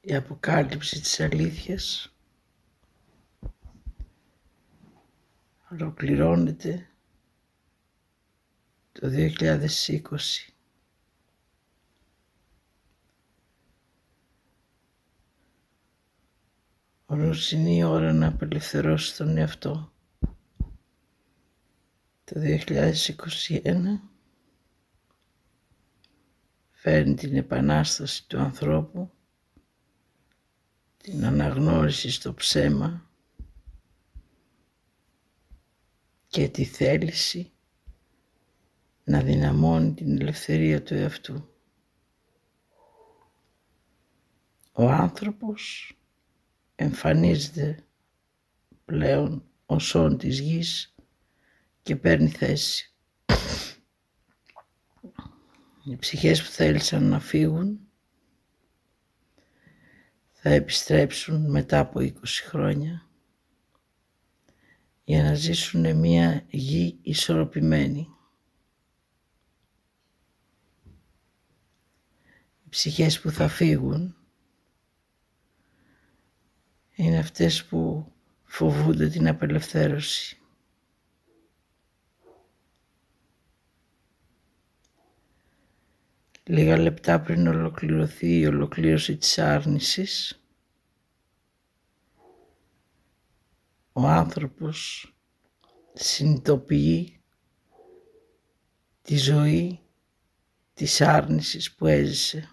η αποκάλυψη της αλήθειας ολοκληρώνεται το 2020. Όμως είναι η ώρα να απελευθερώσει τον εαυτό. Το 2021 φέρνει την επανάσταση του ανθρώπου, την αναγνώριση στο ψέμα και τη θέληση να δυναμώνει την ελευθερία του εαυτού. Ο άνθρωπος εμφανίζεται πλέον ως όν της γης και παίρνει θέση. Οι ψυχές που θέλησαν να φύγουν θα επιστρέψουν μετά από 20 χρόνια για να ζήσουν μια γη ισορροπημένη. Οι ψυχές που θα φύγουν είναι αυτές που φοβούνται την απελευθέρωση. Λίγα λεπτά πριν ολοκληρωθεί η ολοκλήρωση της άρνησης, ο άνθρωπος συνειδητοποιεί τη ζωή της άρνησης που έζησε.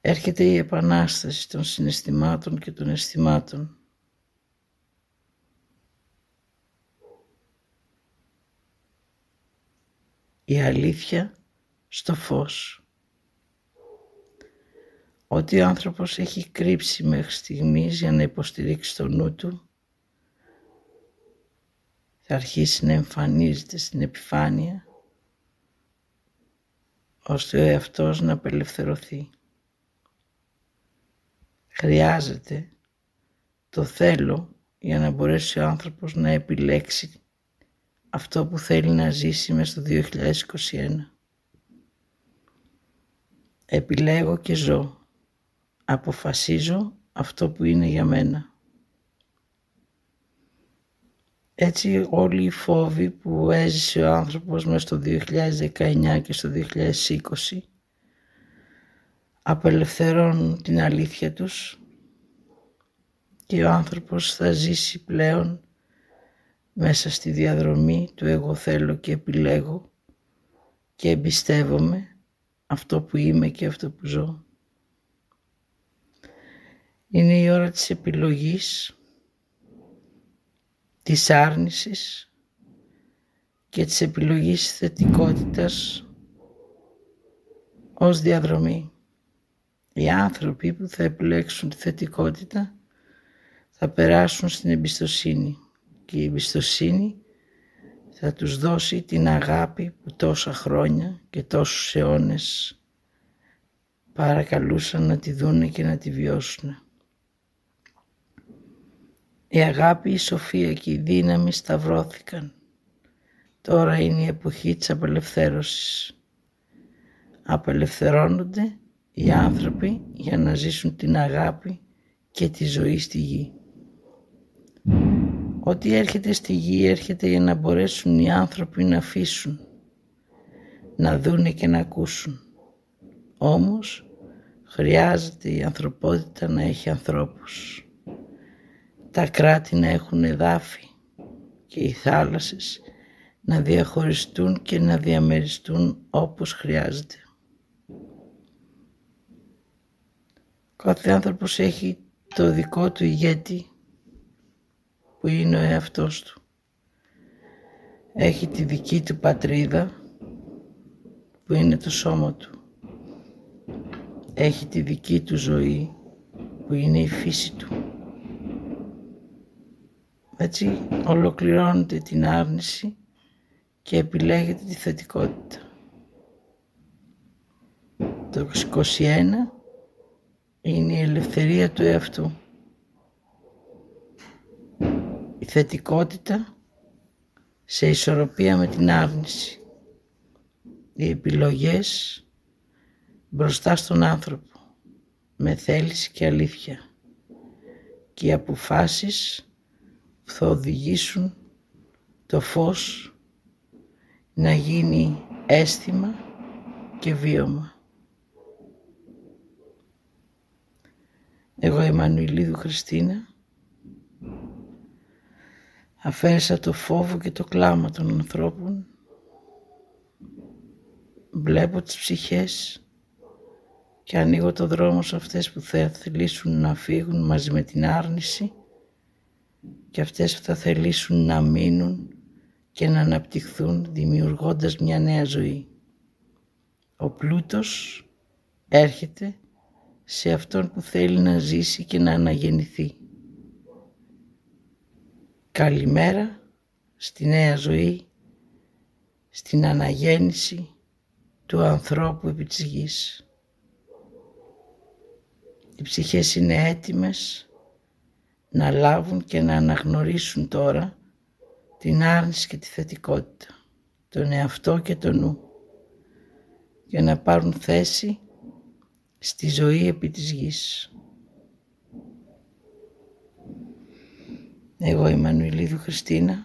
Έρχεται η επανάσταση των συναισθημάτων και των αισθημάτων. Η αλήθεια στο φως. Ό,τι ο άνθρωπος έχει κρύψει μέχρι στιγμής για να υποστηρίξει το νου του θα αρχίσει να εμφανίζεται στην επιφάνεια ώστε ο εαυτός να απελευθερωθεί. Χρειάζεται το θέλω για να μπορέσει ο άνθρωπος να επιλέξει αυτό που θέλει να ζήσει μέσα στο 2021. Επιλέγω και ζω. Αποφασίζω αυτό που είναι για μένα. Έτσι όλοι οι φόβοι που έζησε ο άνθρωπος μέσα στο 2019 και στο 2020 απελευθερώνουν την αλήθεια τους και ο άνθρωπος θα ζήσει πλέον μέσα στη διαδρομή του εγώ θέλω και επιλέγω και εμπιστεύομαι αυτό που είμαι και αυτό που ζω. Είναι η ώρα της επιλογής, της άρνησης και της επιλογής θετικότητας ως διαδρομή. Οι άνθρωποι που θα επιλέξουν τη θετικότητα θα περάσουν στην εμπιστοσύνη και η εμπιστοσύνη θα τους δώσει την αγάπη που τόσα χρόνια και τόσους αιώνες παρακαλούσαν να τη δούνε και να τη βιώσουν. Η αγάπη, η σοφία και η δύναμη σταυρώθηκαν. Τώρα είναι η εποχή της απελευθέρωσης. Απελευθερώνονται οι άνθρωποι για να ζήσουν την αγάπη και τη ζωή στη γη. Ό,τι έρχεται στη γη έρχεται για να μπορέσουν οι άνθρωποι να αφήσουν, να δούνε και να ακούσουν. Όμως χρειάζεται η ανθρωπότητα να έχει ανθρώπους. Τα κράτη να έχουν εδάφη και οι θάλασσες να διαχωριστούν και να διαμεριστούν όπως χρειάζεται. Κάθε άνθρωπος έχει το δικό του ηγέτη που είναι ο εαυτός του. Έχει τη δική του πατρίδα που είναι το σώμα του. Έχει τη δική του ζωή που είναι η φύση του. Έτσι ολοκληρώνεται την άρνηση και επιλέγεται τη θετικότητα. Το 21 είναι η ελευθερία του εαυτού. Η θετικότητα σε ισορροπία με την άρνηση. οι επιλογές μπροστά στον άνθρωπο με θέληση και αλήθεια και οι αποφάσεις που θα οδηγήσουν το φως να γίνει αίσθημα και βίωμα. Εγώ Εμμανουηλίδου Χριστίνα αφαίρεσα το φόβο και το κλάμα των ανθρώπων βλέπω τις ψυχές και ανοίγω το δρόμο σε αυτές που θα θελήσουν να φύγουν μαζί με την άρνηση και αυτές που θα θελήσουν να μείνουν και να αναπτυχθούν δημιουργώντας μια νέα ζωή. Ο πλούτος έρχεται σε αυτόν που θέλει να ζήσει και να αναγεννηθεί. Καλημέρα στη νέα ζωή, στην αναγέννηση του ανθρώπου επί της γης. Οι ψυχές είναι έτοιμες να λάβουν και να αναγνωρίσουν τώρα την άρνηση και τη θετικότητα, τον εαυτό και τον νου για να πάρουν θέση στη ζωή επί της γης. Εγώ η Μανουηλίδου Χριστίνα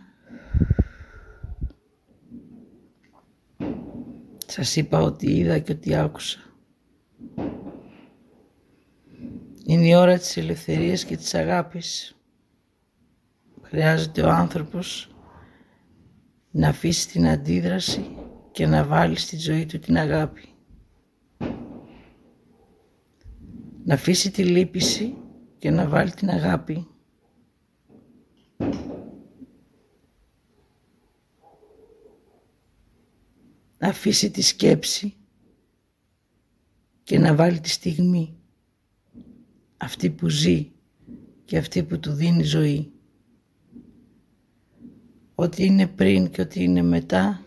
σας είπα ότι είδα και ότι άκουσα. Είναι η ώρα της ελευθερίας και της αγάπης. Χρειάζεται ο άνθρωπος να αφήσει την αντίδραση και να βάλει στη ζωή του την αγάπη. Να αφήσει τη λύπηση και να βάλει την αγάπη. Να αφήσει τη σκέψη και να βάλει τη στιγμή. Αυτή που ζει και αυτή που του δίνει ζωή. Ό,τι είναι πριν και ό,τι είναι μετά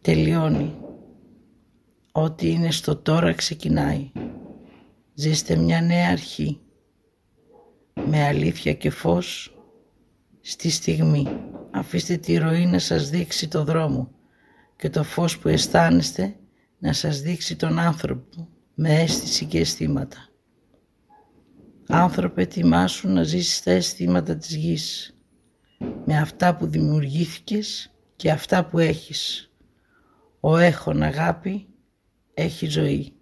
τελειώνει. Ό,τι είναι στο τώρα ξεκινάει. Ζήστε μια νέα αρχή με αλήθεια και φως στη στιγμή. Αφήστε τη ροή να σας δείξει το δρόμο και το φως που αισθάνεστε να σας δείξει τον άνθρωπο με αίσθηση και αισθήματα. Άνθρωπε ετοιμάσου να ζήσεις τα αισθήματα της γης με αυτά που δημιουργήθηκες και αυτά που έχεις. Ο έχων αγάπη έχει ζωή.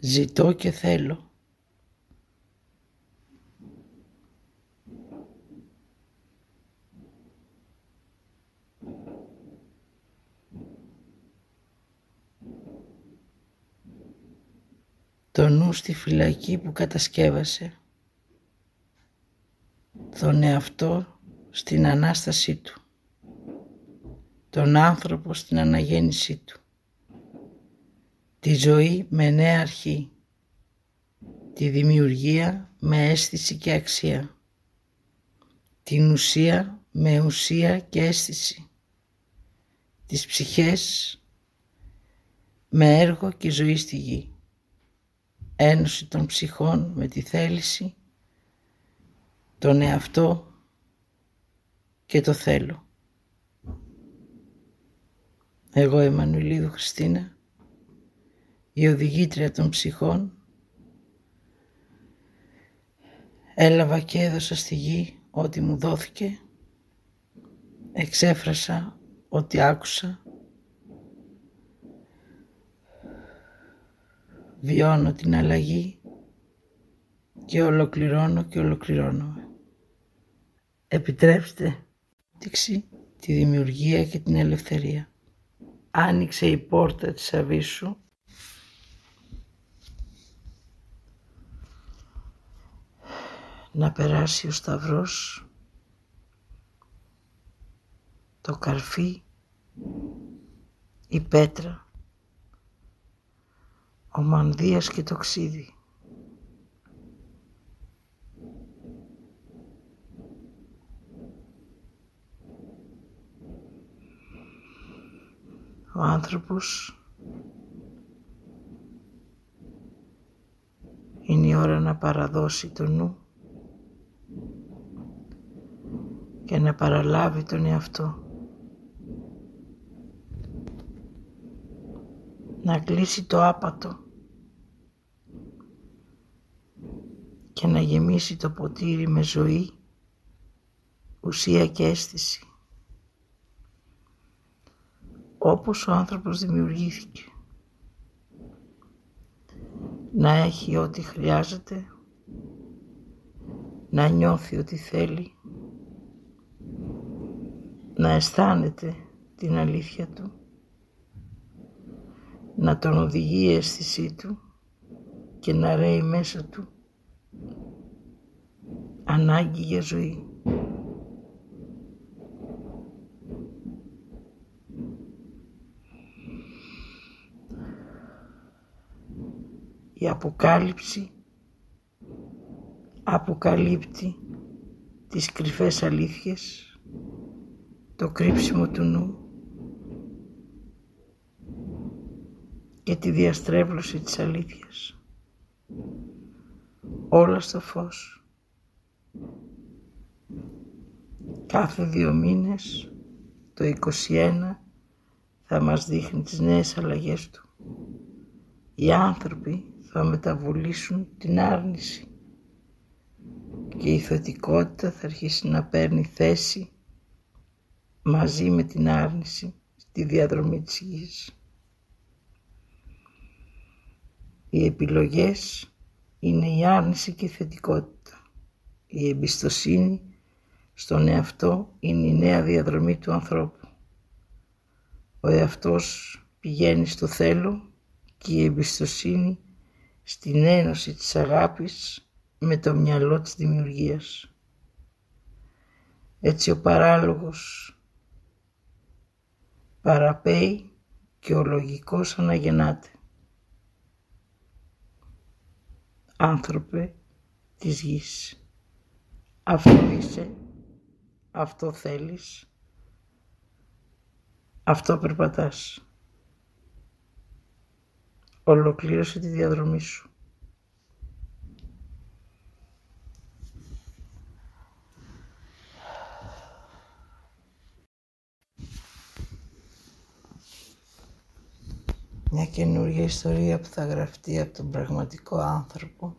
Ζητώ και θέλω. το νου στη φυλακή που κατασκεύασε, τον εαυτό στην Ανάστασή του, τον άνθρωπο στην αναγέννησή του, τη ζωή με νέα αρχή, τη δημιουργία με αίσθηση και αξία, την ουσία με ουσία και αίσθηση, τις ψυχές με έργο και ζωή στη γη. Ένωση των ψυχών με τη θέληση, τον εαυτό και το θέλω. Εγώ Εμμανουηλίδου Χριστίνα, η οδηγήτρια των ψυχών, έλαβα και έδωσα στη γη ό,τι μου δόθηκε, εξέφρασα ό,τι άκουσα βιώνω την αλλαγή και ολοκληρώνω και ολοκληρώνω. Επιτρέψτε τη δημιουργία και την ελευθερία. Άνοιξε η πόρτα της αβίσου να περάσει ο σταυρός το καρφί η πέτρα ο Μανδύας και το ξύδι. Ο άνθρωπος είναι η ώρα να παραδώσει το νου και να παραλάβει τον εαυτό. Να κλείσει το άπατο και να γεμίσει το ποτήρι με ζωή, ουσία και αίσθηση. Όπως ο άνθρωπος δημιουργήθηκε. Να έχει ό,τι χρειάζεται, να νιώθει ό,τι θέλει, να αισθάνεται την αλήθεια του, να τον οδηγεί η αίσθησή του και να ρέει μέσα του. Ανάγκη για ζωή. Η αποκάλυψη αποκαλύπτει τις κρυφές αλήθειες το κρύψιμο του νου και τη διαστρέβλωση της αλήθειας. Όλα στο φως. Κάθε δύο μήνες, το 21, θα μας δείχνει τις νέες αλλαγές του. Οι άνθρωποι θα μεταβολήσουν την άρνηση και η θετικότητα θα αρχίσει να παίρνει θέση μαζί με την άρνηση στη διαδρομή της γης. Οι επιλογές είναι η άρνηση και η θετικότητα. Η εμπιστοσύνη στον εαυτό είναι η νέα διαδρομή του ανθρώπου. Ο εαυτός πηγαίνει στο θέλω και η εμπιστοσύνη στην ένωση της αγάπης με το μυαλό της δημιουργίας. Έτσι ο παράλογος παραπέει και ο λογικός αναγεννάται. Άνθρωπε της γης, αυτό είσαι, αυτό θέλεις, αυτό περπατάς. Ολοκλήρωσε τη διαδρομή σου. μια καινούργια ιστορία που θα γραφτεί από τον πραγματικό άνθρωπο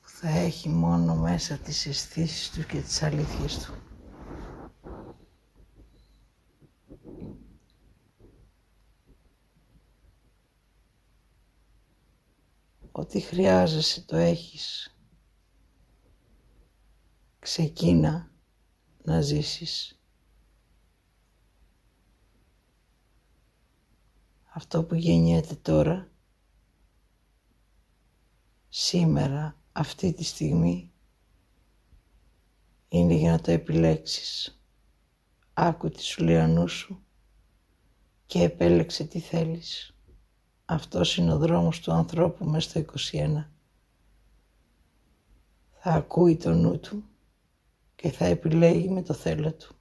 που θα έχει μόνο μέσα τις αισθήσεις του και τις αλήθειες του. Ό,τι χρειάζεσαι το έχεις. Ξεκίνα να ζήσεις. Αυτό που γεννιέται τώρα, σήμερα, αυτή τη στιγμή, είναι για να το επιλέξεις. Άκου τι σου λέει σου και επέλεξε τι θέλεις. Αυτός είναι ο δρόμος του ανθρώπου μέσα στο 21. Θα ακούει το νου του και θα επιλέγει με το θέλω του.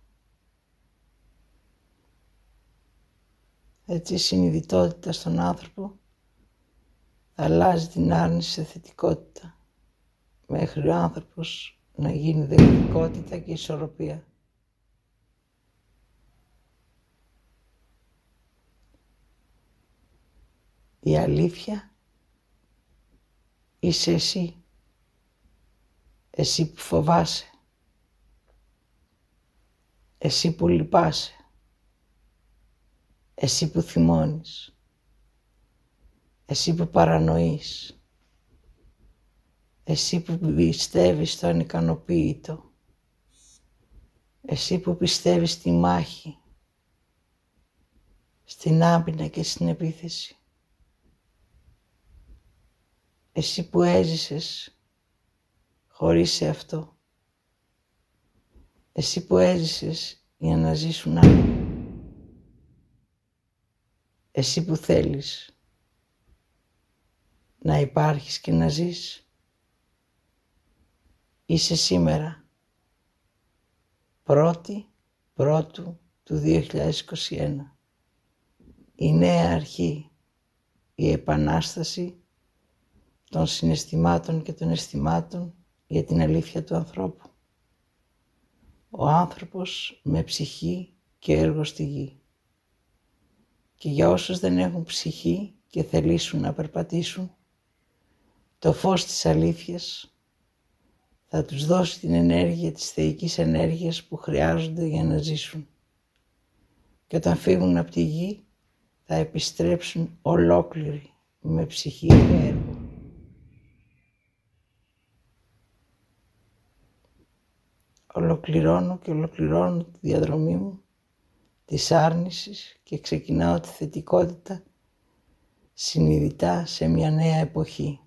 Έτσι η συνειδητότητα στον άνθρωπο θα αλλάζει την άρνηση σε θετικότητα μέχρι ο άνθρωπος να γίνει δεκτικότητα και ισορροπία. Η αλήθεια είσαι εσύ. Εσύ που φοβάσαι. Εσύ που λυπάσαι. Εσύ που θυμώνεις. Εσύ που παρανοείς. Εσύ που πιστεύεις στο ανικανοποίητο. Εσύ που πιστεύεις στη μάχη. Στην άμυνα και στην επίθεση. Εσύ που έζησες χωρίς σε αυτό. Εσύ που έζησες για να ζήσουν άλλοι. Εσύ που θέλεις να υπάρχεις και να ζεις. Είσαι σήμερα πρώτη πρώτου του 2021. Η νέα αρχή, η επανάσταση των συναισθημάτων και των αισθημάτων για την αλήθεια του ανθρώπου. Ο άνθρωπος με ψυχή και έργο στη γη. Και για όσους δεν έχουν ψυχή και θελήσουν να περπατήσουν, το φως της αλήθειας θα τους δώσει την ενέργεια της θεϊκής ενέργειας που χρειάζονται για να ζήσουν. Και όταν φύγουν από τη γη θα επιστρέψουν ολόκληροι με ψυχή και έργο. Ολοκληρώνω και ολοκληρώνω τη διαδρομή μου της άρνησης και ξεκινάω τη θετικότητα συνειδητά σε μια νέα εποχή.